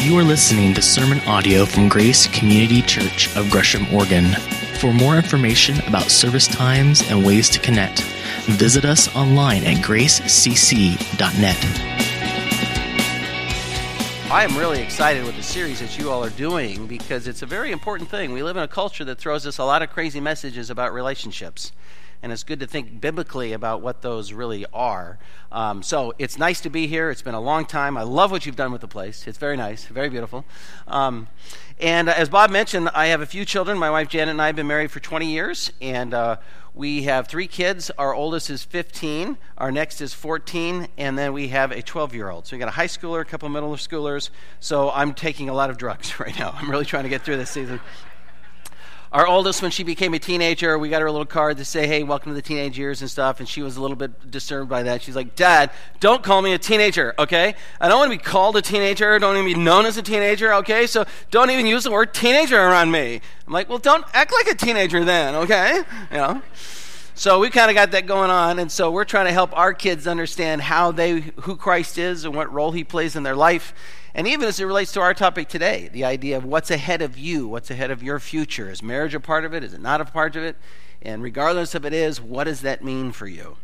You are listening to sermon audio from Grace Community Church of Gresham, Oregon. For more information about service times and ways to connect, visit us online at gracecc.net. I am really excited with the series that you all are doing because it's a very important thing. We live in a culture that throws us a lot of crazy messages about relationships and it's good to think biblically about what those really are. Um, so it's nice to be here. It's been a long time. I love what you've done with the place. It's very nice, very beautiful. Um, and as Bob mentioned, I have a few children. My wife Janet and I have been married for 20 years, and uh, we have three kids. Our oldest is 15, our next is 14, and then we have a 12 year old. So we got a high schooler, a couple middle schoolers. So I'm taking a lot of drugs right now. I'm really trying to get through this season. Our oldest, when she became a teenager, we got her a little card to say, hey, welcome to the teenage years and stuff. And she was a little bit disturbed by that. She's like, Dad, don't call me a teenager, okay? I don't want to be called a teenager. Don't even be known as a teenager, okay? So don't even use the word teenager around me. I'm like, well, don't act like a teenager then, okay? You know? So we kind of got that going on, and so we're trying to help our kids understand how they, who Christ is, and what role He plays in their life, and even as it relates to our topic today, the idea of what's ahead of you, what's ahead of your future. Is marriage a part of it? Is it not a part of it? And regardless of it is, what does that mean for you?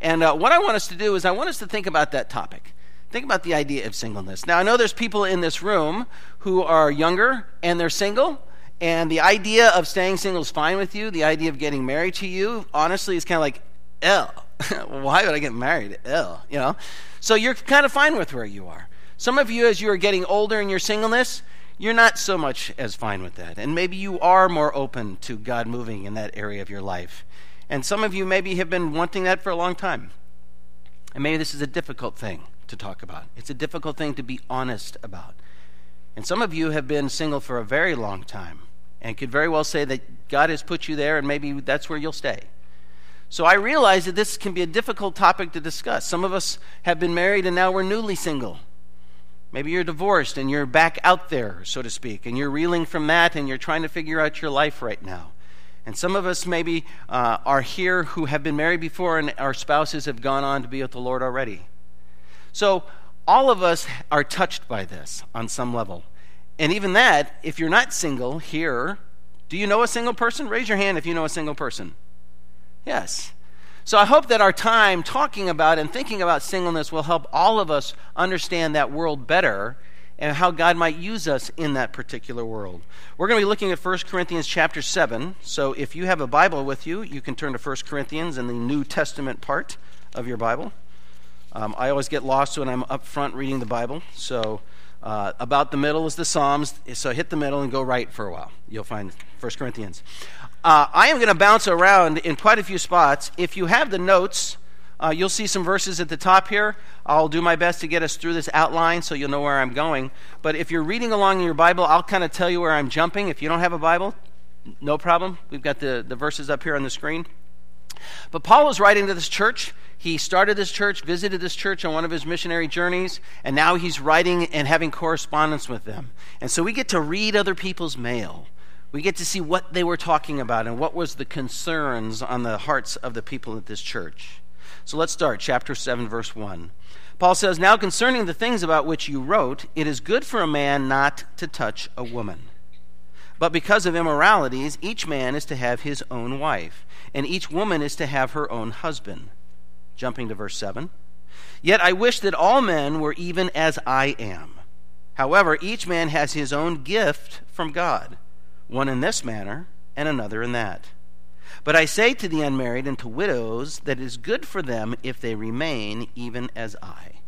And uh, what I want us to do is, I want us to think about that topic. Think about the idea of singleness. Now, I know there's people in this room who are younger and they're single, and the idea of staying single is fine with you. The idea of getting married to you, honestly, is kind of like, ill. Why would I get married? Ill, you know? So you're kind of fine with where you are. Some of you, as you are getting older in your singleness, you're not so much as fine with that. And maybe you are more open to God moving in that area of your life. And some of you maybe have been wanting that for a long time. And maybe this is a difficult thing to talk about. It's a difficult thing to be honest about. And some of you have been single for a very long time and could very well say that God has put you there and maybe that's where you'll stay. So I realize that this can be a difficult topic to discuss. Some of us have been married and now we're newly single. Maybe you're divorced and you're back out there, so to speak, and you're reeling from that and you're trying to figure out your life right now. And some of us maybe uh, are here who have been married before and our spouses have gone on to be with the Lord already. So all of us are touched by this on some level. And even that, if you're not single here, do you know a single person? Raise your hand if you know a single person. Yes. So I hope that our time talking about and thinking about singleness will help all of us understand that world better and how God might use us in that particular world. We're going to be looking at 1 Corinthians chapter 7. So if you have a Bible with you, you can turn to 1 Corinthians in the New Testament part of your Bible. Um, I always get lost when I'm up front reading the Bible. So uh, about the middle is the Psalms. So hit the middle and go right for a while. You'll find 1 Corinthians. Uh, I am going to bounce around in quite a few spots. If you have the notes, uh, you'll see some verses at the top here. I'll do my best to get us through this outline so you'll know where I'm going. But if you're reading along in your Bible, I'll kind of tell you where I'm jumping. If you don't have a Bible, no problem. We've got the, the verses up here on the screen. But Paul was writing to this church. He started this church, visited this church on one of his missionary journeys, and now he's writing and having correspondence with them. And so we get to read other people's mail we get to see what they were talking about and what was the concerns on the hearts of the people at this church. So let's start, chapter 7, verse 1. Paul says, Now concerning the things about which you wrote, it is good for a man not to touch a woman. But because of immoralities, each man is to have his own wife, and each woman is to have her own husband. Jumping to verse 7. Yet I wish that all men were even as I am. However, each man has his own gift from God one in this manner and another in that. But I say to the unmarried and to widows that it is good for them if they remain even as I.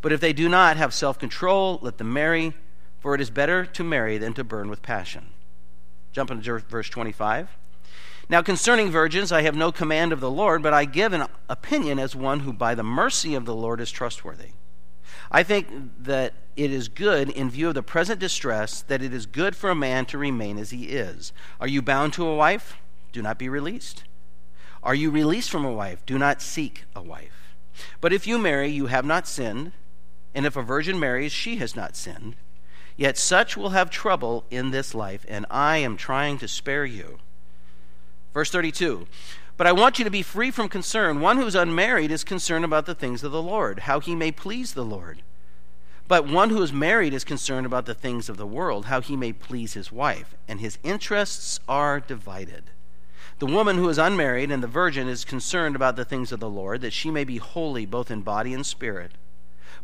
But if they do not have self control, let them marry, for it is better to marry than to burn with passion. Jump into verse 25. Now, concerning virgins, I have no command of the Lord, but I give an opinion as one who by the mercy of the Lord is trustworthy. I think that it is good, in view of the present distress, that it is good for a man to remain as he is. Are you bound to a wife? Do not be released. Are you released from a wife? Do not seek a wife. But if you marry, you have not sinned, and if a virgin marries, she has not sinned. Yet such will have trouble in this life, and I am trying to spare you. Verse 32 But I want you to be free from concern. One who is unmarried is concerned about the things of the Lord, how he may please the Lord. But one who is married is concerned about the things of the world, how he may please his wife, and his interests are divided. The woman who is unmarried and the virgin is concerned about the things of the Lord, that she may be holy both in body and spirit.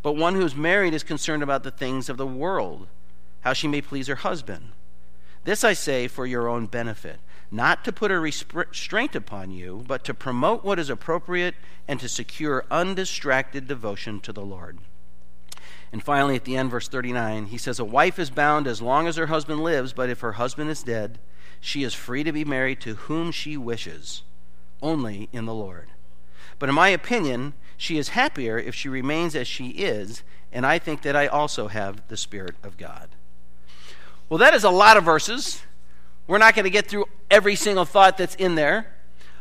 But one who is married is concerned about the things of the world, how she may please her husband. This I say for your own benefit, not to put a restraint upon you, but to promote what is appropriate and to secure undistracted devotion to the Lord. And finally, at the end, verse 39, he says, A wife is bound as long as her husband lives, but if her husband is dead, she is free to be married to whom she wishes, only in the Lord. But in my opinion, she is happier if she remains as she is, and I think that I also have the Spirit of God. Well, that is a lot of verses. We're not going to get through every single thought that's in there.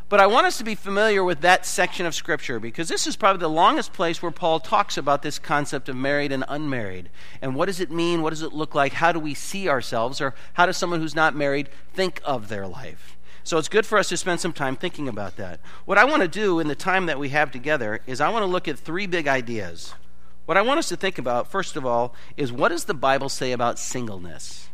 But I want us to be familiar with that section of Scripture because this is probably the longest place where Paul talks about this concept of married and unmarried. And what does it mean? What does it look like? How do we see ourselves? Or how does someone who's not married think of their life? So it's good for us to spend some time thinking about that. What I want to do in the time that we have together is I want to look at three big ideas. What I want us to think about, first of all, is what does the Bible say about singleness?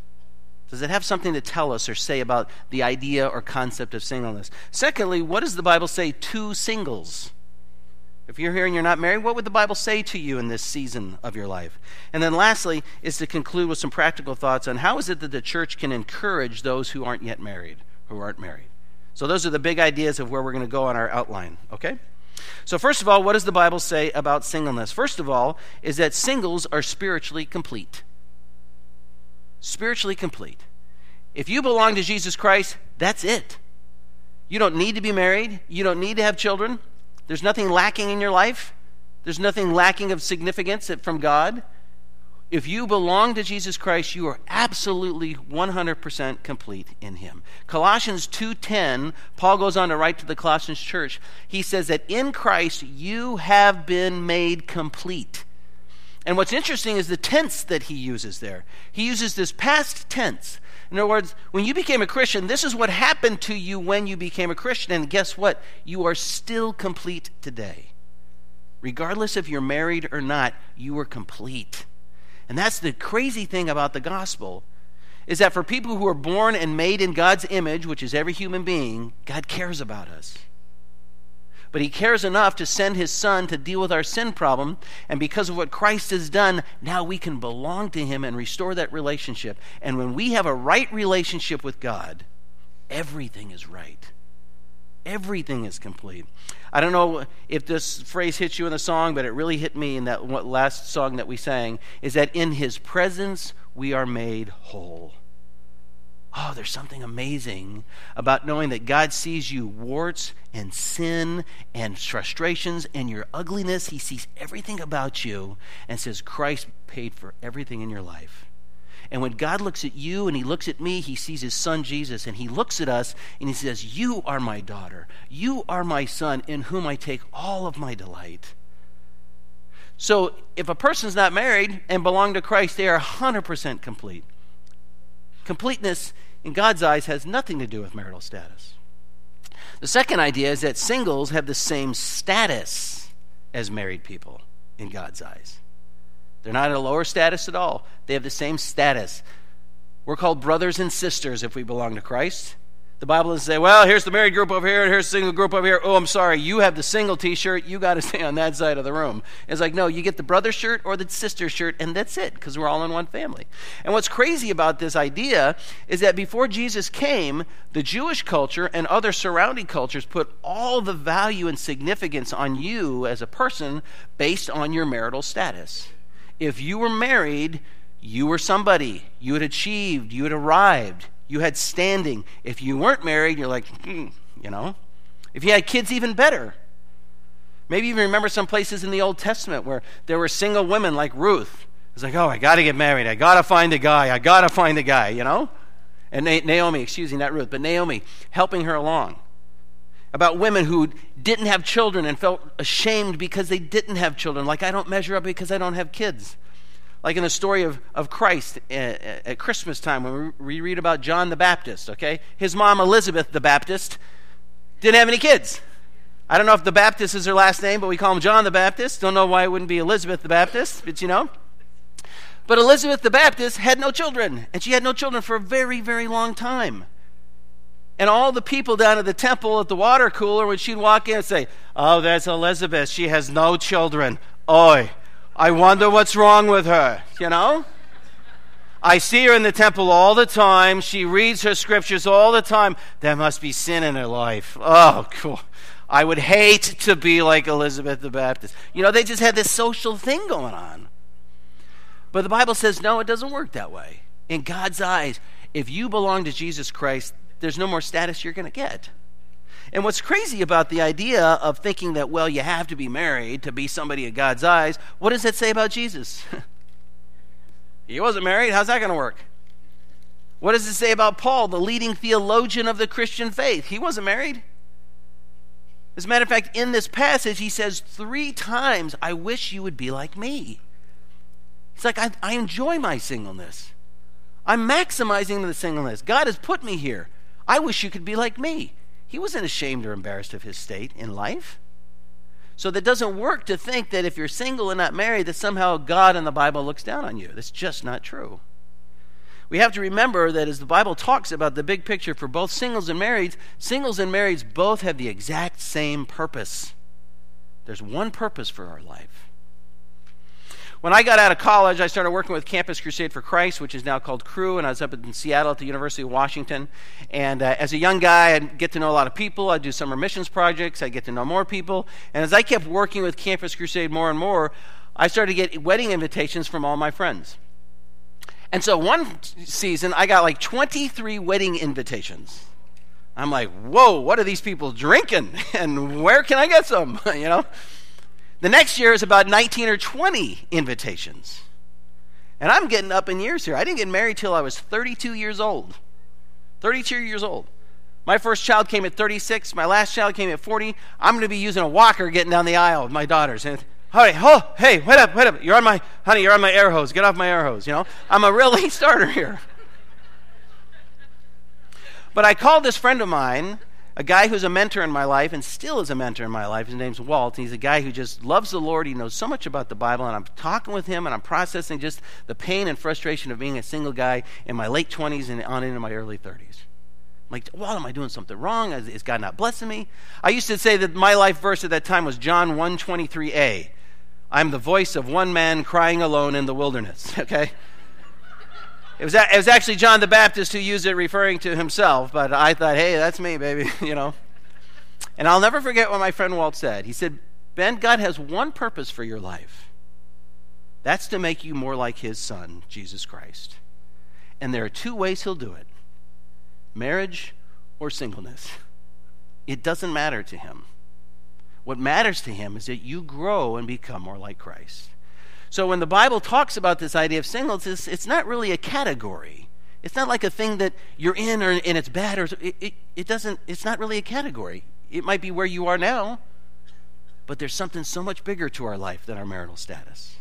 Does it have something to tell us or say about the idea or concept of singleness? Secondly, what does the Bible say to singles? If you're here and you're not married, what would the Bible say to you in this season of your life? And then lastly, is to conclude with some practical thoughts on how is it that the church can encourage those who aren't yet married, who aren't married. So those are the big ideas of where we're going to go on our outline, okay? So first of all, what does the Bible say about singleness? First of all, is that singles are spiritually complete spiritually complete. If you belong to Jesus Christ, that's it. You don't need to be married. You don't need to have children. There's nothing lacking in your life. There's nothing lacking of significance from God. If you belong to Jesus Christ, you are absolutely 100% complete in him. Colossians 2:10, Paul goes on to write to the Colossians church. He says that in Christ you have been made complete. And what's interesting is the tense that he uses there. He uses this past tense. In other words, when you became a Christian, this is what happened to you when you became a Christian. And guess what? You are still complete today. Regardless if you're married or not, you are complete. And that's the crazy thing about the gospel is that for people who are born and made in God's image, which is every human being, God cares about us but he cares enough to send his son to deal with our sin problem. And because of what Christ has done, now we can belong to him and restore that relationship. And when we have a right relationship with God, everything is right. Everything is complete. I don't know if this phrase hits you in the song, but it really hit me in that last song that we sang is that in his presence we are made whole. Oh, there's something amazing about knowing that God sees you warts and sin and frustrations and your ugliness. He sees everything about you and says, Christ paid for everything in your life. And when God looks at you and he looks at me, he sees his son Jesus and he looks at us and he says, You are my daughter. You are my son in whom I take all of my delight. So if a person's not married and belong to Christ, they are 100% complete. Completeness in God's eyes has nothing to do with marital status. The second idea is that singles have the same status as married people in God's eyes. They're not in a lower status at all, they have the same status. We're called brothers and sisters if we belong to Christ. The Bible doesn't say, well, here's the married group over here, and here's the single group over here. Oh, I'm sorry, you have the single t shirt. You got to stay on that side of the room. It's like, no, you get the brother shirt or the sister shirt, and that's it, because we're all in one family. And what's crazy about this idea is that before Jesus came, the Jewish culture and other surrounding cultures put all the value and significance on you as a person based on your marital status. If you were married, you were somebody, you had achieved, you had arrived you had standing. If you weren't married, you're like, hmm, you know. If you had kids, even better. Maybe you remember some places in the Old Testament where there were single women like Ruth. It's like, oh, I got to get married. I got to find a guy. I got to find a guy, you know? And Naomi, excuse me, not Ruth, but Naomi helping her along. About women who didn't have children and felt ashamed because they didn't have children. Like, I don't measure up because I don't have kids. Like in the story of, of Christ at, at Christmas time when we read about John the Baptist, okay? His mom, Elizabeth the Baptist, didn't have any kids. I don't know if the Baptist is her last name, but we call him John the Baptist. Don't know why it wouldn't be Elizabeth the Baptist, but you know. But Elizabeth the Baptist had no children, and she had no children for a very, very long time. And all the people down at the temple at the water cooler, when she'd walk in and say, Oh, that's Elizabeth. She has no children. Oi, I wonder what's wrong with her, you know? I see her in the temple all the time. She reads her scriptures all the time. There must be sin in her life. Oh, cool. I would hate to be like Elizabeth the Baptist. You know, they just had this social thing going on. But the Bible says, no, it doesn't work that way. In God's eyes, if you belong to Jesus Christ, there's no more status you're going to get. And what's crazy about the idea of thinking that, well, you have to be married to be somebody in God's eyes, what does that say about Jesus? he wasn't married. How's that going to work? What does it say about Paul, the leading theologian of the Christian faith? He wasn't married. As a matter of fact, in this passage, he says three times, I wish you would be like me. He's like, I, I enjoy my singleness. I'm maximizing the singleness. God has put me here. I wish you could be like me. He wasn't ashamed or embarrassed of his state in life. So that doesn't work to think that if you're single and not married, that somehow God in the Bible looks down on you. That's just not true. We have to remember that as the Bible talks about the big picture for both singles and marrieds, singles and marrieds both have the exact same purpose. There's one purpose for our life. When I got out of college, I started working with Campus Crusade for Christ, which is now called Cru, and I was up in Seattle at the University of Washington. And uh, as a young guy, I'd get to know a lot of people. I'd do summer missions projects. I'd get to know more people. And as I kept working with Campus Crusade more and more, I started to get wedding invitations from all my friends. And so one season, I got like 23 wedding invitations. I'm like, whoa, what are these people drinking? And where can I get some? you know? The next year is about 19 or 20 invitations. And I'm getting up in years here. I didn't get married till I was 32 years old. 32 years old. My first child came at 36. My last child came at 40. I'm going to be using a walker getting down the aisle with my daughters. And, hey, oh, hey, wait up, wait up. You're on my, honey, you're on my air hose. Get off my air hose. You know, I'm a real late starter here. But I called this friend of mine a guy who's a mentor in my life and still is a mentor in my life. His name's Walt. He's a guy who just loves the Lord. He knows so much about the Bible. And I'm talking with him and I'm processing just the pain and frustration of being a single guy in my late 20s and on into my early 30s. I'm like, well, am I doing something wrong? Is God not blessing me? I used to say that my life verse at that time was John 123a. I'm the voice of one man crying alone in the wilderness. Okay? It was, it was actually John the Baptist who used it referring to himself, but I thought, hey, that's me, baby, you know. And I'll never forget what my friend Walt said. He said, Ben, God has one purpose for your life. That's to make you more like his son, Jesus Christ. And there are two ways he'll do it marriage or singleness. It doesn't matter to him. What matters to him is that you grow and become more like Christ. So when the Bible talks about this idea of singles, it's, not really a category. It's not like a thing that you're in or, and it's bad or it, it, it doesn't, it's not really a category. It might be where you are now, but there's something so much bigger to our life than our marital status.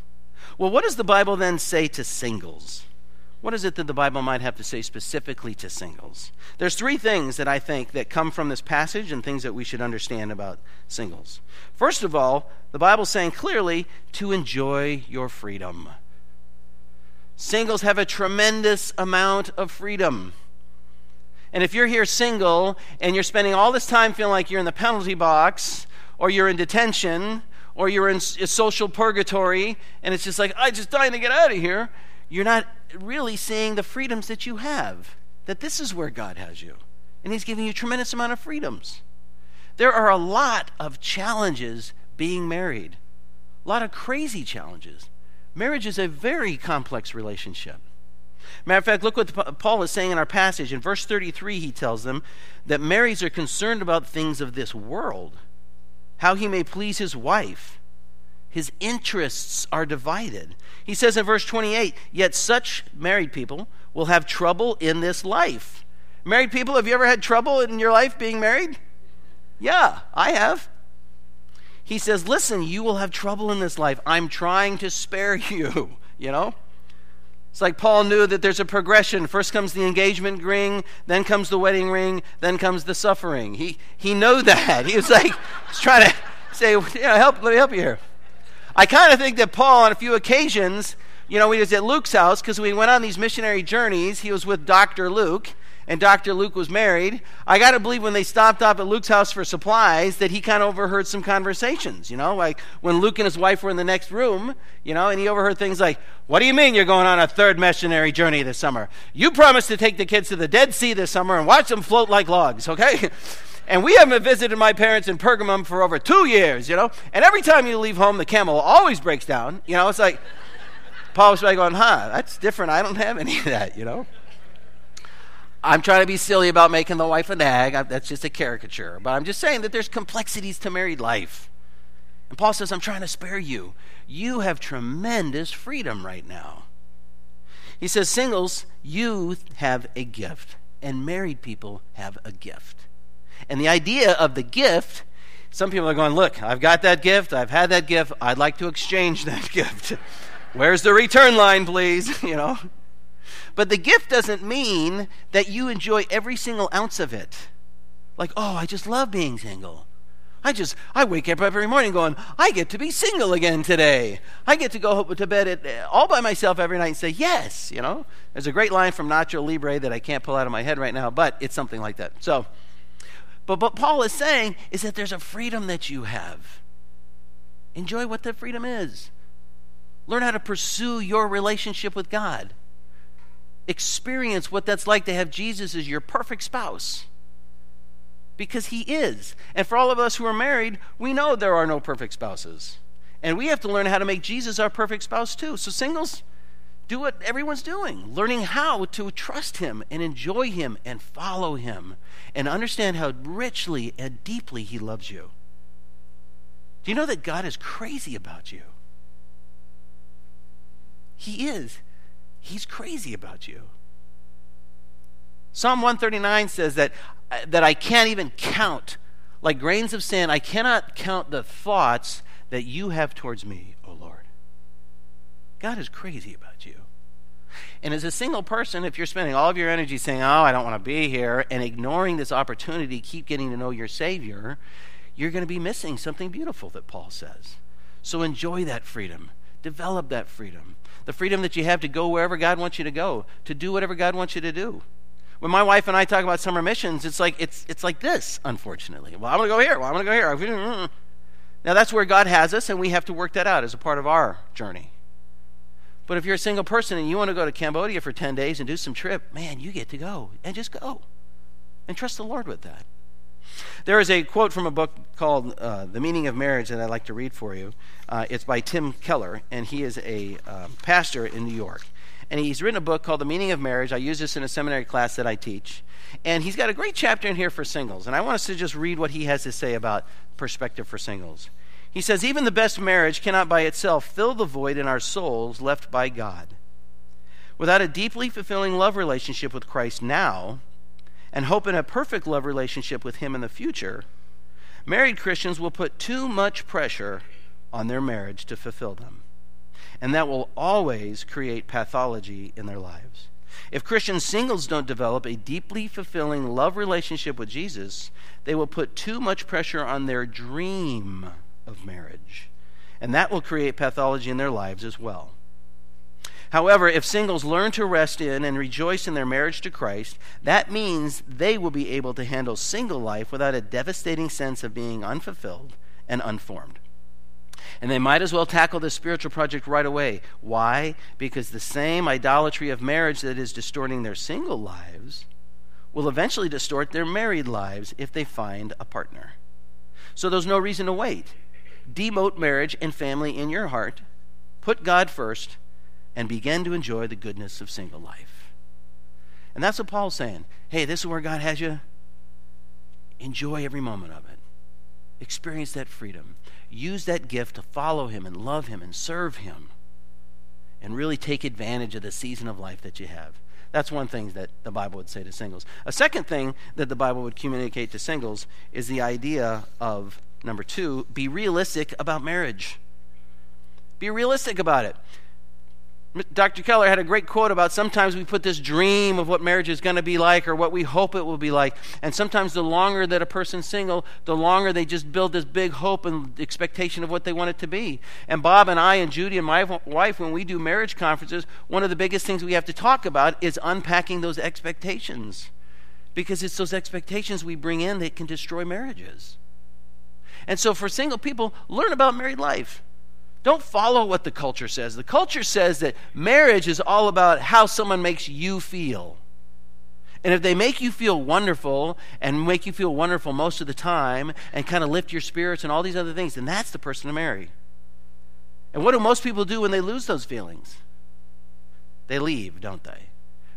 Well, what does the Bible then say to singles? What is it that the Bible might have to say specifically to singles? There's three things that I think that come from this passage and things that we should understand about singles. First of all, the Bible's saying clearly to enjoy your freedom. Singles have a tremendous amount of freedom. And if you're here single and you're spending all this time feeling like you're in the penalty box or you're in detention or you're in social purgatory and it's just like, I'm just dying to get out of here, you're not really seeing the freedoms that you have. That this is where God has you. And He's giving you a tremendous amount of freedoms. There are a lot of challenges being married, a lot of crazy challenges. Marriage is a very complex relationship. Matter of fact, look what Paul is saying in our passage. In verse 33, he tells them that marrieds are concerned about things of this world, how he may please his wife his interests are divided. He says in verse 28 Yet such married people will have trouble in this life. Married people, have you ever had trouble in your life being married? Yeah, I have. He says, Listen, you will have trouble in this life. I'm trying to spare you, you know? It's like Paul knew that there's a progression. First comes the engagement ring, then comes the wedding ring, then comes the suffering. He he knew that. He was like, he's trying to say, you know, help, let me help you here. I kind of think that Paul, on a few occasions, You know, he was at Luke's house because we went on these missionary journeys. He was with Dr. Luke, and Dr. Luke was married. I got to believe when they stopped off at Luke's house for supplies that he kind of overheard some conversations, you know, like when Luke and his wife were in the next room, you know, and he overheard things like, What do you mean you're going on a third missionary journey this summer? You promised to take the kids to the Dead Sea this summer and watch them float like logs, okay? And we haven't visited my parents in Pergamum for over two years, you know? And every time you leave home, the camel always breaks down. You know, it's like, Paul was like going, huh, that's different. I don't have any of that, you know? I'm trying to be silly about making the wife a nag. I, that's just a caricature. But I'm just saying that there's complexities to married life. And Paul says, I'm trying to spare you. You have tremendous freedom right now. He says, singles, you have a gift, and married people have a gift. And the idea of the gift, some people are going, Look, I've got that gift, I've had that gift, I'd like to exchange that gift. Where's the return line, please? You know? But the gift doesn't mean that you enjoy every single ounce of it. Like, oh, I just love being single. I just, I wake up every morning going, I get to be single again today. I get to go to bed at, uh, all by myself every night and say, yes, you know? There's a great line from Nacho Libre that I can't pull out of my head right now, but it's something like that. So, but what Paul is saying is that there's a freedom that you have. Enjoy what that freedom is. Learn how to pursue your relationship with God. Experience what that's like to have Jesus as your perfect spouse. Because he is. And for all of us who are married, we know there are no perfect spouses. And we have to learn how to make Jesus our perfect spouse too. So, singles, do what everyone's doing, learning how to trust Him and enjoy Him and follow Him and understand how richly and deeply He loves you. Do you know that God is crazy about you? He is. He's crazy about you. Psalm 139 says that, uh, that I can't even count, like grains of sand, I cannot count the thoughts that you have towards me, O Lord. God is crazy about you. And as a single person, if you're spending all of your energy saying, Oh, I don't want to be here, and ignoring this opportunity, keep getting to know your Savior, you're going to be missing something beautiful that Paul says. So enjoy that freedom, develop that freedom. The freedom that you have to go wherever God wants you to go, to do whatever God wants you to do. When my wife and I talk about summer missions, it's like it's it's like this, unfortunately. Well, I'm going to go here. Well, I'm going to go here. Now that's where God has us, and we have to work that out as a part of our journey. But if you're a single person and you want to go to Cambodia for 10 days and do some trip, man, you get to go and just go and trust the Lord with that. There is a quote from a book called uh, The Meaning of Marriage that I'd like to read for you. Uh, it's by Tim Keller, and he is a um, pastor in New York. And he's written a book called The Meaning of Marriage. I use this in a seminary class that I teach. And he's got a great chapter in here for singles. And I want us to just read what he has to say about perspective for singles. He says, Even the best marriage cannot by itself fill the void in our souls left by God. Without a deeply fulfilling love relationship with Christ now, and hope in a perfect love relationship with Him in the future, married Christians will put too much pressure on their marriage to fulfill them. And that will always create pathology in their lives. If Christian singles don't develop a deeply fulfilling love relationship with Jesus, they will put too much pressure on their dream of marriage. And that will create pathology in their lives as well. However, if singles learn to rest in and rejoice in their marriage to Christ, that means they will be able to handle single life without a devastating sense of being unfulfilled and unformed. And they might as well tackle this spiritual project right away. Why? Because the same idolatry of marriage that is distorting their single lives will eventually distort their married lives if they find a partner. So there's no reason to wait demote marriage and family in your heart, put God first, and begin to enjoy the goodness of single life. And that's what Paul's saying. Hey, this is where God has you. Enjoy every moment of it. Experience that freedom. Use that gift to follow Him and love Him and serve Him. And really take advantage of the season of life that you have. That's one thing that the Bible would say to singles. A second thing that the Bible would communicate to singles is the idea of Number two, be realistic about marriage. Be realistic about it. Dr. Keller had a great quote about sometimes we put this dream of what marriage is going to be like or what we hope it will be like. And sometimes the longer that a person's single, the longer they just build this big hope and expectation of what they want it to be. And Bob and I and Judy and my wife, when we do marriage conferences, one of the biggest things we have to talk about is unpacking those expectations. Because it's those expectations we bring in that can destroy marriages. And so for single people, learn about married life. Don't follow what the culture says. The culture says that marriage is all about how someone makes you feel. And if they make you feel wonderful and make you feel wonderful most of the time and kind of lift your spirits and all these other things, then that's the person to marry. And what do most people do when they lose those feelings? They leave, don't they?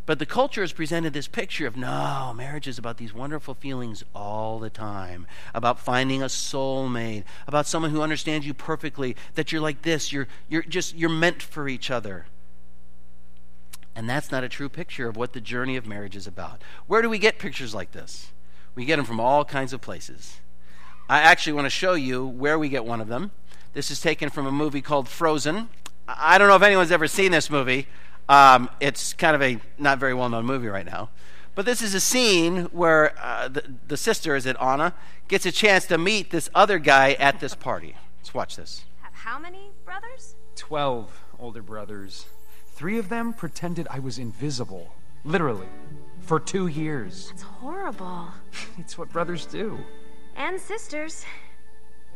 But the culture has presented this picture of no, marriage is about these wonderful feelings all the time, about finding a soulmate, about someone who understands you perfectly, that you're like this, you're, you're just, you're meant for each other. And that's not a true picture of what the journey of marriage is about. Where do we get pictures like this? We get them from all kinds of places. I actually want to show you where we get one of them. This is taken from a movie called Frozen. I don't know if anyone's ever seen this movie. Um, it's kind of a not very well known movie right now. But this is a scene where uh, the, the sister, is it Anna, gets a chance to meet this other guy at this party. Let's watch this. Have how many brothers? Twelve older brothers. Three of them pretended I was invisible. Literally. For two years. That's horrible. it's what brothers do. And sisters.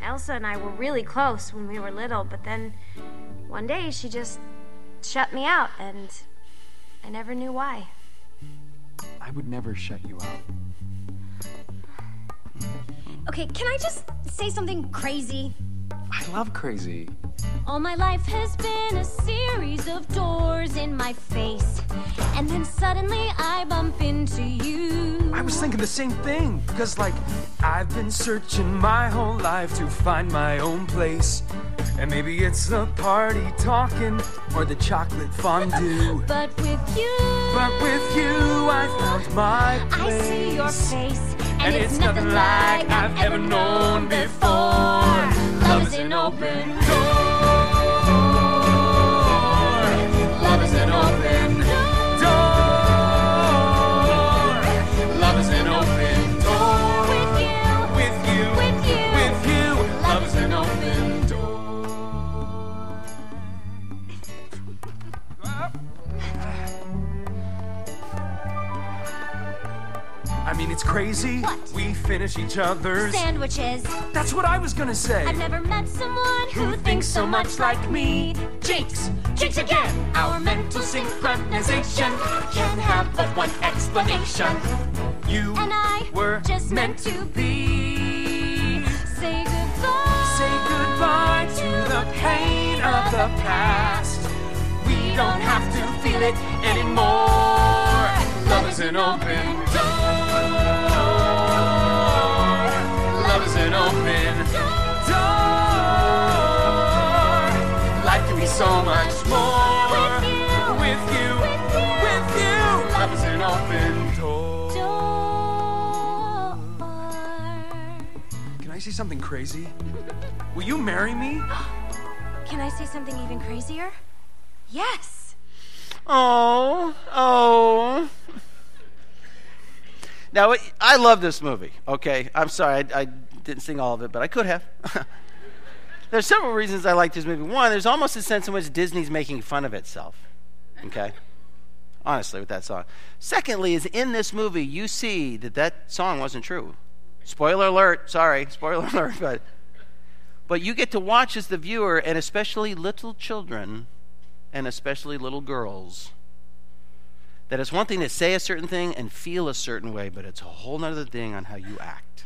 Elsa and I were really close when we were little, but then one day she just shut me out, and I never knew why. I would never shut you out. Okay, can I just say something crazy? I love crazy. All my life has been a series of doors in my face. And then suddenly I bump into you. I was thinking the same thing. Because, like, I've been searching my whole life to find my own place. And maybe it's the party talking or the chocolate fondue. but with you, But with you, I found my place. I see your face. And it's nothing like I've ever known before. Love is an open crazy. What? We finish each other's. sandwiches. That's what I was gonna say. I've never met someone who thinks so much like me. Jinx, Jinx again! our mental synchronization can have but one explanation. You And I were just meant to be. Say goodbye. Say goodbye to the pain of the past. We don't have to feel it anymore. Love is an open door. Open door. Life can be so much more With you. With you. With you. With you. Love is an open door. Door. Can I say something crazy? Will you marry me? Can I say something even crazier? Yes. Oh, oh. Now, I love this movie, okay? I'm sorry, I, I didn't sing all of it, but I could have. there's several reasons I like this movie. One, there's almost a sense in which Disney's making fun of itself, okay? Honestly, with that song. Secondly, is in this movie, you see that that song wasn't true. Spoiler alert, sorry, spoiler alert, but. But you get to watch as the viewer, and especially little children, and especially little girls, that it's one thing to say a certain thing and feel a certain way, but it's a whole other thing on how you act.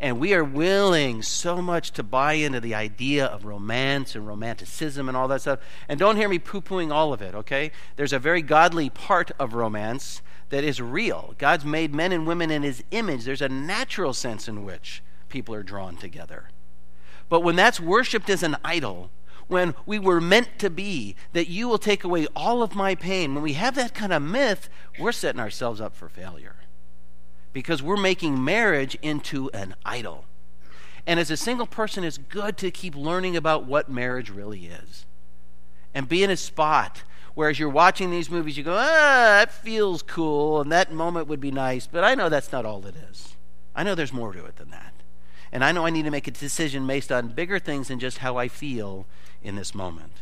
And we are willing so much to buy into the idea of romance and romanticism and all that stuff. And don't hear me poo pooing all of it, okay? There's a very godly part of romance that is real. God's made men and women in his image. There's a natural sense in which people are drawn together. But when that's worshiped as an idol, when we were meant to be, that you will take away all of my pain, when we have that kind of myth, we're setting ourselves up for failure. Because we're making marriage into an idol. And as a single person, it's good to keep learning about what marriage really is. and be in a spot. where as you're watching these movies, you go, ah, that feels cool, and that moment would be nice, but I know that's not all it is. I know there's more to it than that. And I know I need to make a decision based on bigger things than just how I feel in this moment.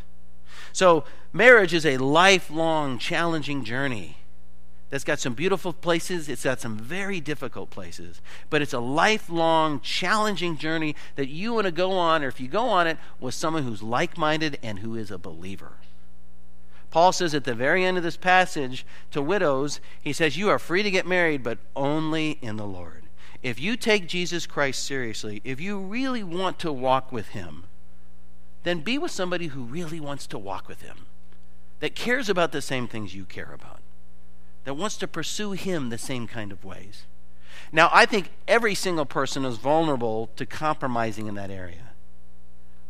So, marriage is a lifelong, challenging journey that's got some beautiful places, it's got some very difficult places, but it's a lifelong, challenging journey that you want to go on, or if you go on it, with someone who's like minded and who is a believer. Paul says at the very end of this passage to widows, he says, You are free to get married, but only in the Lord. If you take Jesus Christ seriously, if you really want to walk with him, then be with somebody who really wants to walk with him, that cares about the same things you care about, that wants to pursue him the same kind of ways. Now, I think every single person is vulnerable to compromising in that area.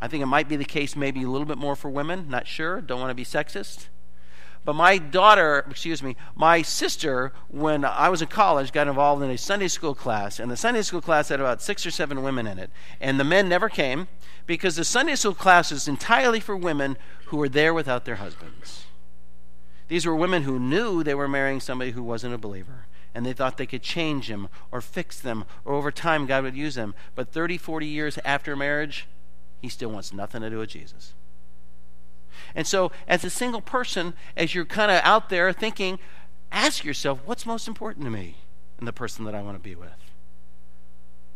I think it might be the case maybe a little bit more for women, not sure, don't want to be sexist. But my daughter, excuse me, my sister, when I was in college, got involved in a Sunday school class, and the Sunday school class had about six or seven women in it. And the men never came because the Sunday school class is entirely for women who were there without their husbands. These were women who knew they were marrying somebody who wasn't a believer and they thought they could change them or fix them or over time God would use them. But 30, 40 years after marriage, he still wants nothing to do with Jesus. And so, as a single person, as you're kind of out there thinking, ask yourself, what's most important to me and the person that I want to be with?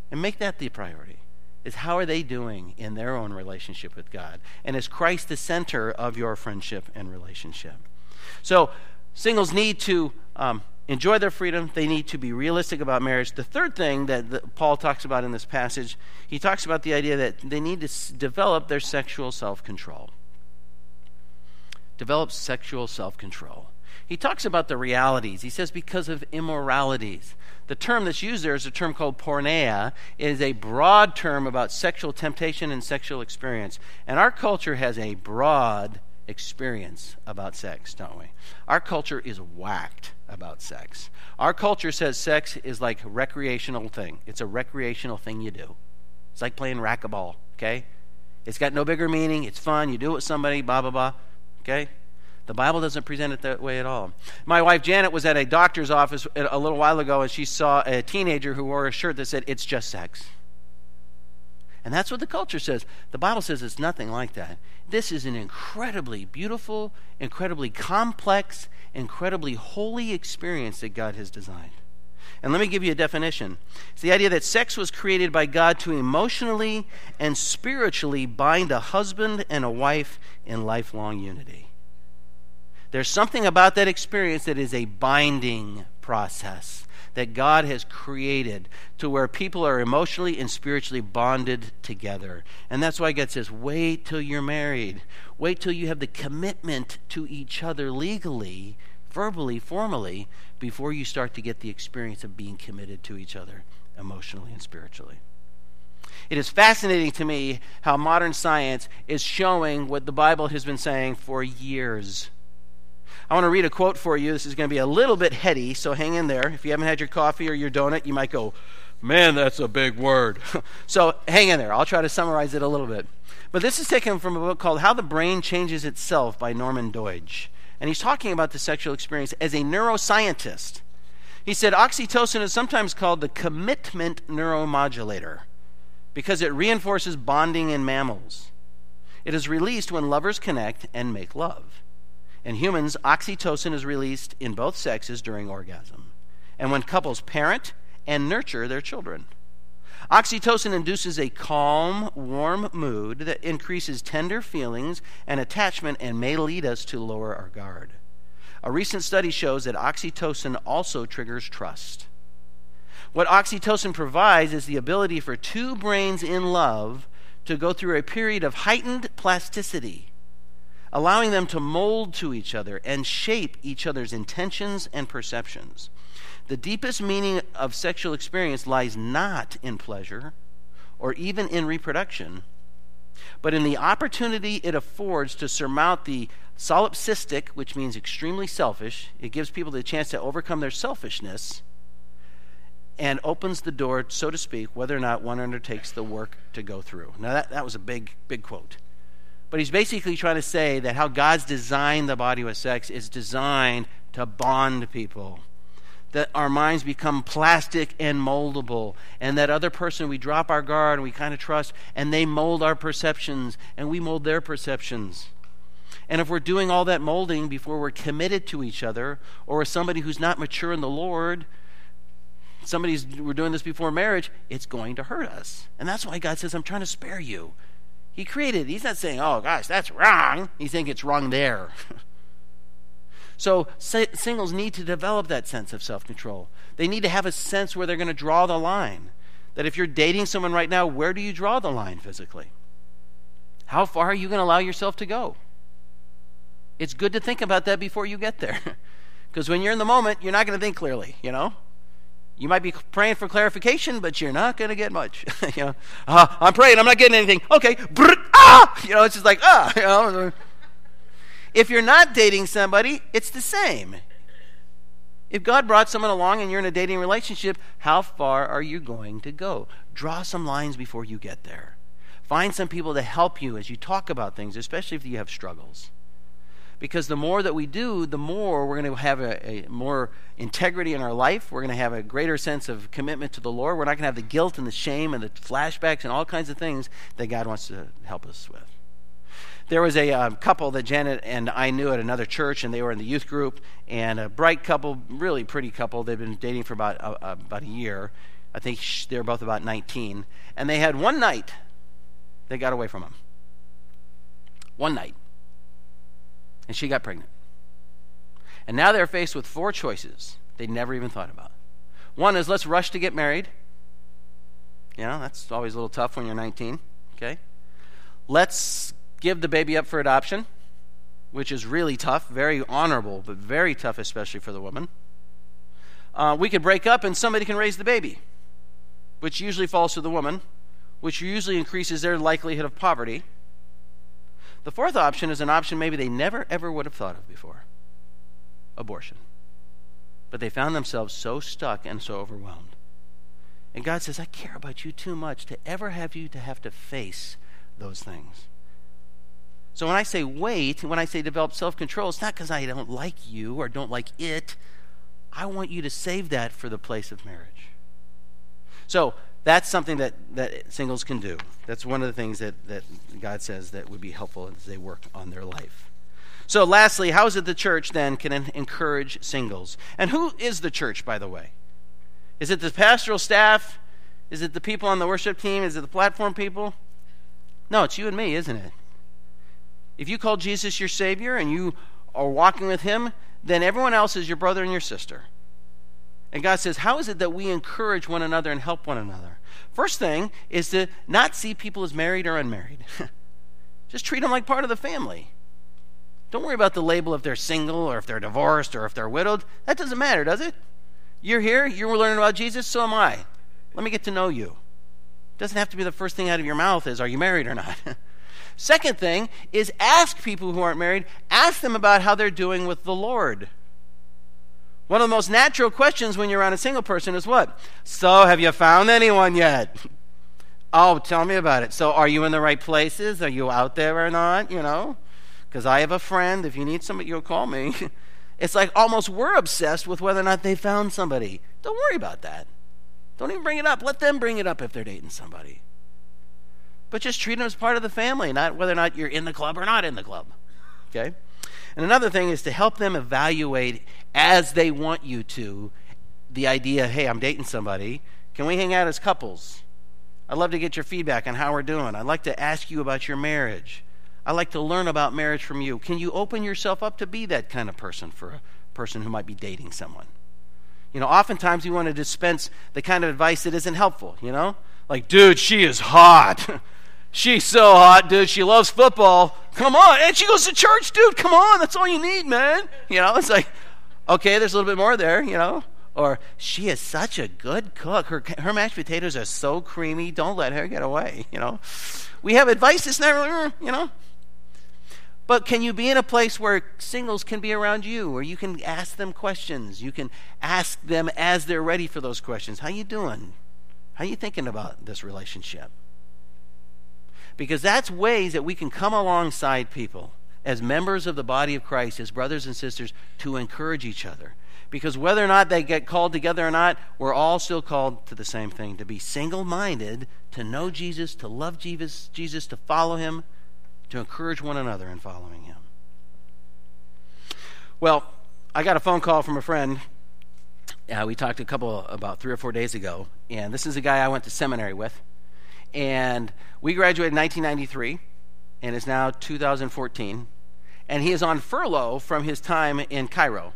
And make that the priority. Is how are they doing in their own relationship with God? And is Christ the center of your friendship and relationship? So, singles need to um, enjoy their freedom. They need to be realistic about marriage. The third thing that, that Paul talks about in this passage, he talks about the idea that they need to s- develop their sexual self control develops sexual self control. He talks about the realities. He says, because of immoralities. The term that's used there is a term called porneia. It is a broad term about sexual temptation and sexual experience. And our culture has a broad experience about sex, don't we? Our culture is whacked about sex. Our culture says sex is like a recreational thing. It's a recreational thing you do. It's like playing racquetball, okay? It's got no bigger meaning. It's fun. You do it with somebody, blah, blah, blah. Okay? The Bible doesn't present it that way at all. My wife Janet was at a doctor's office a little while ago and she saw a teenager who wore a shirt that said, It's just sex. And that's what the culture says. The Bible says it's nothing like that. This is an incredibly beautiful, incredibly complex, incredibly holy experience that God has designed. And let me give you a definition. It's the idea that sex was created by God to emotionally and spiritually bind a husband and a wife in lifelong unity. There's something about that experience that is a binding process that God has created to where people are emotionally and spiritually bonded together. And that's why God says, wait till you're married. Wait till you have the commitment to each other legally, verbally, formally, before you start to get the experience of being committed to each other emotionally and spiritually. It is fascinating to me how modern science is showing what the Bible has been saying for years. I want to read a quote for you. This is going to be a little bit heady, so hang in there. If you haven't had your coffee or your donut, you might go, Man, that's a big word. so hang in there. I'll try to summarize it a little bit. But this is taken from a book called How the Brain Changes Itself by Norman Doidge. And he's talking about the sexual experience as a neuroscientist. He said oxytocin is sometimes called the commitment neuromodulator because it reinforces bonding in mammals. It is released when lovers connect and make love. In humans, oxytocin is released in both sexes during orgasm, and when couples parent and nurture their children. Oxytocin induces a calm, warm mood that increases tender feelings and attachment and may lead us to lower our guard. A recent study shows that oxytocin also triggers trust. What oxytocin provides is the ability for two brains in love to go through a period of heightened plasticity allowing them to mold to each other and shape each other's intentions and perceptions. The deepest meaning of sexual experience lies not in pleasure or even in reproduction, but in the opportunity it affords to surmount the solipsistic, which means extremely selfish. It gives people the chance to overcome their selfishness and opens the door, so to speak, whether or not one undertakes the work to go through. Now, that, that was a big, big quote. But he's basically trying to say that how God's designed the body with sex is designed to bond people. That our minds become plastic and moldable, and that other person we drop our guard and we kind of trust, and they mold our perceptions, and we mold their perceptions. And if we're doing all that molding before we're committed to each other, or somebody who's not mature in the Lord, somebody's we're doing this before marriage, it's going to hurt us. And that's why God says, I'm trying to spare you. He created, he's not saying, oh gosh, that's wrong. He's saying it's wrong there. so singles need to develop that sense of self control. They need to have a sense where they're going to draw the line. That if you're dating someone right now, where do you draw the line physically? How far are you going to allow yourself to go? It's good to think about that before you get there. Because when you're in the moment, you're not going to think clearly, you know? You might be praying for clarification, but you're not going to get much. you know, uh, I'm praying, I'm not getting anything. Okay, ah, you know, it's just like ah. You know, if you're not dating somebody, it's the same. If God brought someone along and you're in a dating relationship, how far are you going to go? Draw some lines before you get there. Find some people to help you as you talk about things, especially if you have struggles because the more that we do, the more we're going to have a, a more integrity in our life. We're going to have a greater sense of commitment to the Lord. We're not going to have the guilt and the shame and the flashbacks and all kinds of things that God wants to help us with. There was a um, couple that Janet and I knew at another church, and they were in the youth group, and a bright couple, really pretty couple. They'd been dating for about, uh, about a year. I think they were both about 19. And they had one night they got away from him. One night and she got pregnant. And now they're faced with four choices they never even thought about. One is let's rush to get married. You know, that's always a little tough when you're 19. Okay. Let's give the baby up for adoption, which is really tough, very honorable, but very tough, especially for the woman. Uh, we could break up and somebody can raise the baby, which usually falls to the woman, which usually increases their likelihood of poverty. The fourth option is an option maybe they never, ever would have thought of before abortion. But they found themselves so stuck and so overwhelmed. And God says, I care about you too much to ever have you to have to face those things. So when I say wait, when I say develop self control, it's not because I don't like you or don't like it. I want you to save that for the place of marriage. So that's something that, that singles can do. That's one of the things that, that God says that would be helpful as they work on their life. So, lastly, how is it the church then can encourage singles? And who is the church, by the way? Is it the pastoral staff? Is it the people on the worship team? Is it the platform people? No, it's you and me, isn't it? If you call Jesus your Savior and you are walking with Him, then everyone else is your brother and your sister. And God says, How is it that we encourage one another and help one another? First thing is to not see people as married or unmarried. Just treat them like part of the family. Don't worry about the label if they're single or if they're divorced or if they're widowed. That doesn't matter, does it? You're here, you're learning about Jesus, so am I. Let me get to know you. It doesn't have to be the first thing out of your mouth is, Are you married or not? Second thing is ask people who aren't married, ask them about how they're doing with the Lord. One of the most natural questions when you're around a single person is what? So, have you found anyone yet? Oh, tell me about it. So, are you in the right places? Are you out there or not? You know? Because I have a friend. If you need somebody, you'll call me. It's like almost we're obsessed with whether or not they found somebody. Don't worry about that. Don't even bring it up. Let them bring it up if they're dating somebody. But just treat them as part of the family, not whether or not you're in the club or not in the club. Okay? And another thing is to help them evaluate as they want you to the idea hey, I'm dating somebody. Can we hang out as couples? I'd love to get your feedback on how we're doing. I'd like to ask you about your marriage. I'd like to learn about marriage from you. Can you open yourself up to be that kind of person for a person who might be dating someone? You know, oftentimes we want to dispense the kind of advice that isn't helpful, you know? Like, dude, she is hot. She's so hot, dude. She loves football. Come on. And she goes to church, dude. Come on. That's all you need, man. You know, it's like, okay, there's a little bit more there, you know. Or she is such a good cook. Her, her mashed potatoes are so creamy. Don't let her get away, you know. We have advice that's never, mm, you know. But can you be in a place where singles can be around you, where you can ask them questions? You can ask them as they're ready for those questions. How you doing? How you thinking about this relationship? Because that's ways that we can come alongside people as members of the body of Christ, as brothers and sisters, to encourage each other. Because whether or not they get called together or not, we're all still called to the same thing to be single minded, to know Jesus, to love Jesus, Jesus, to follow him, to encourage one another in following him. Well, I got a phone call from a friend. Uh, we talked a couple about three or four days ago, and this is a guy I went to seminary with. And we graduated in 1993, and it's now 2014. And he is on furlough from his time in Cairo.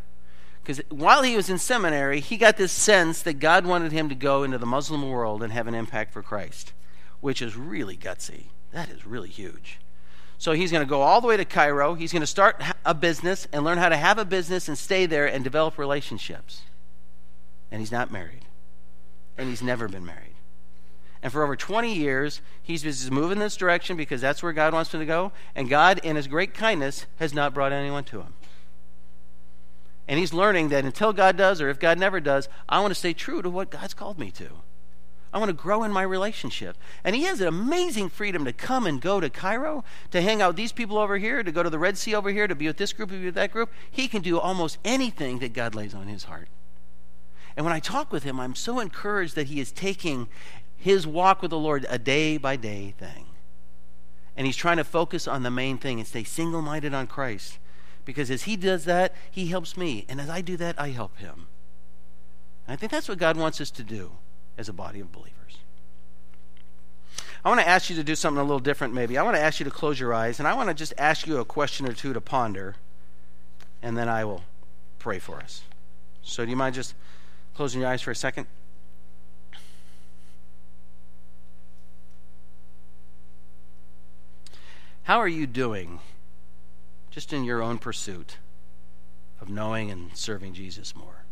Because while he was in seminary, he got this sense that God wanted him to go into the Muslim world and have an impact for Christ, which is really gutsy. That is really huge. So he's going to go all the way to Cairo. He's going to start a business and learn how to have a business and stay there and develop relationships. And he's not married. And he's never been married. And for over 20 years, he's just moving this direction because that's where God wants him to go. And God, in his great kindness, has not brought anyone to him. And he's learning that until God does, or if God never does, I want to stay true to what God's called me to. I want to grow in my relationship. And he has an amazing freedom to come and go to Cairo, to hang out with these people over here, to go to the Red Sea over here, to be with this group, to be with that group. He can do almost anything that God lays on his heart. And when I talk with him, I'm so encouraged that he is taking his walk with the Lord a day by day thing. And he's trying to focus on the main thing and stay single minded on Christ. Because as he does that, he helps me. And as I do that, I help him. And I think that's what God wants us to do as a body of believers. I want to ask you to do something a little different, maybe. I want to ask you to close your eyes, and I want to just ask you a question or two to ponder, and then I will pray for us. So, do you mind just closing your eyes for a second? How are you doing just in your own pursuit of knowing and serving Jesus more?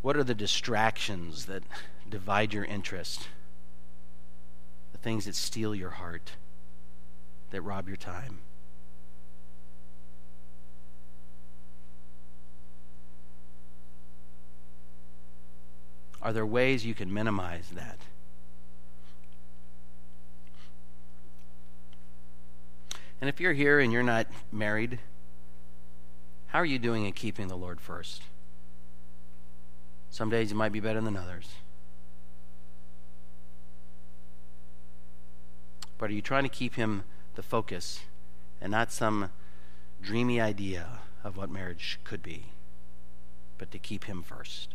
What are the distractions that divide your interest? The things that steal your heart, that rob your time? Are there ways you can minimize that? And if you're here and you're not married, how are you doing in keeping the Lord first? Some days you might be better than others. But are you trying to keep him the focus and not some dreamy idea of what marriage could be, but to keep him first?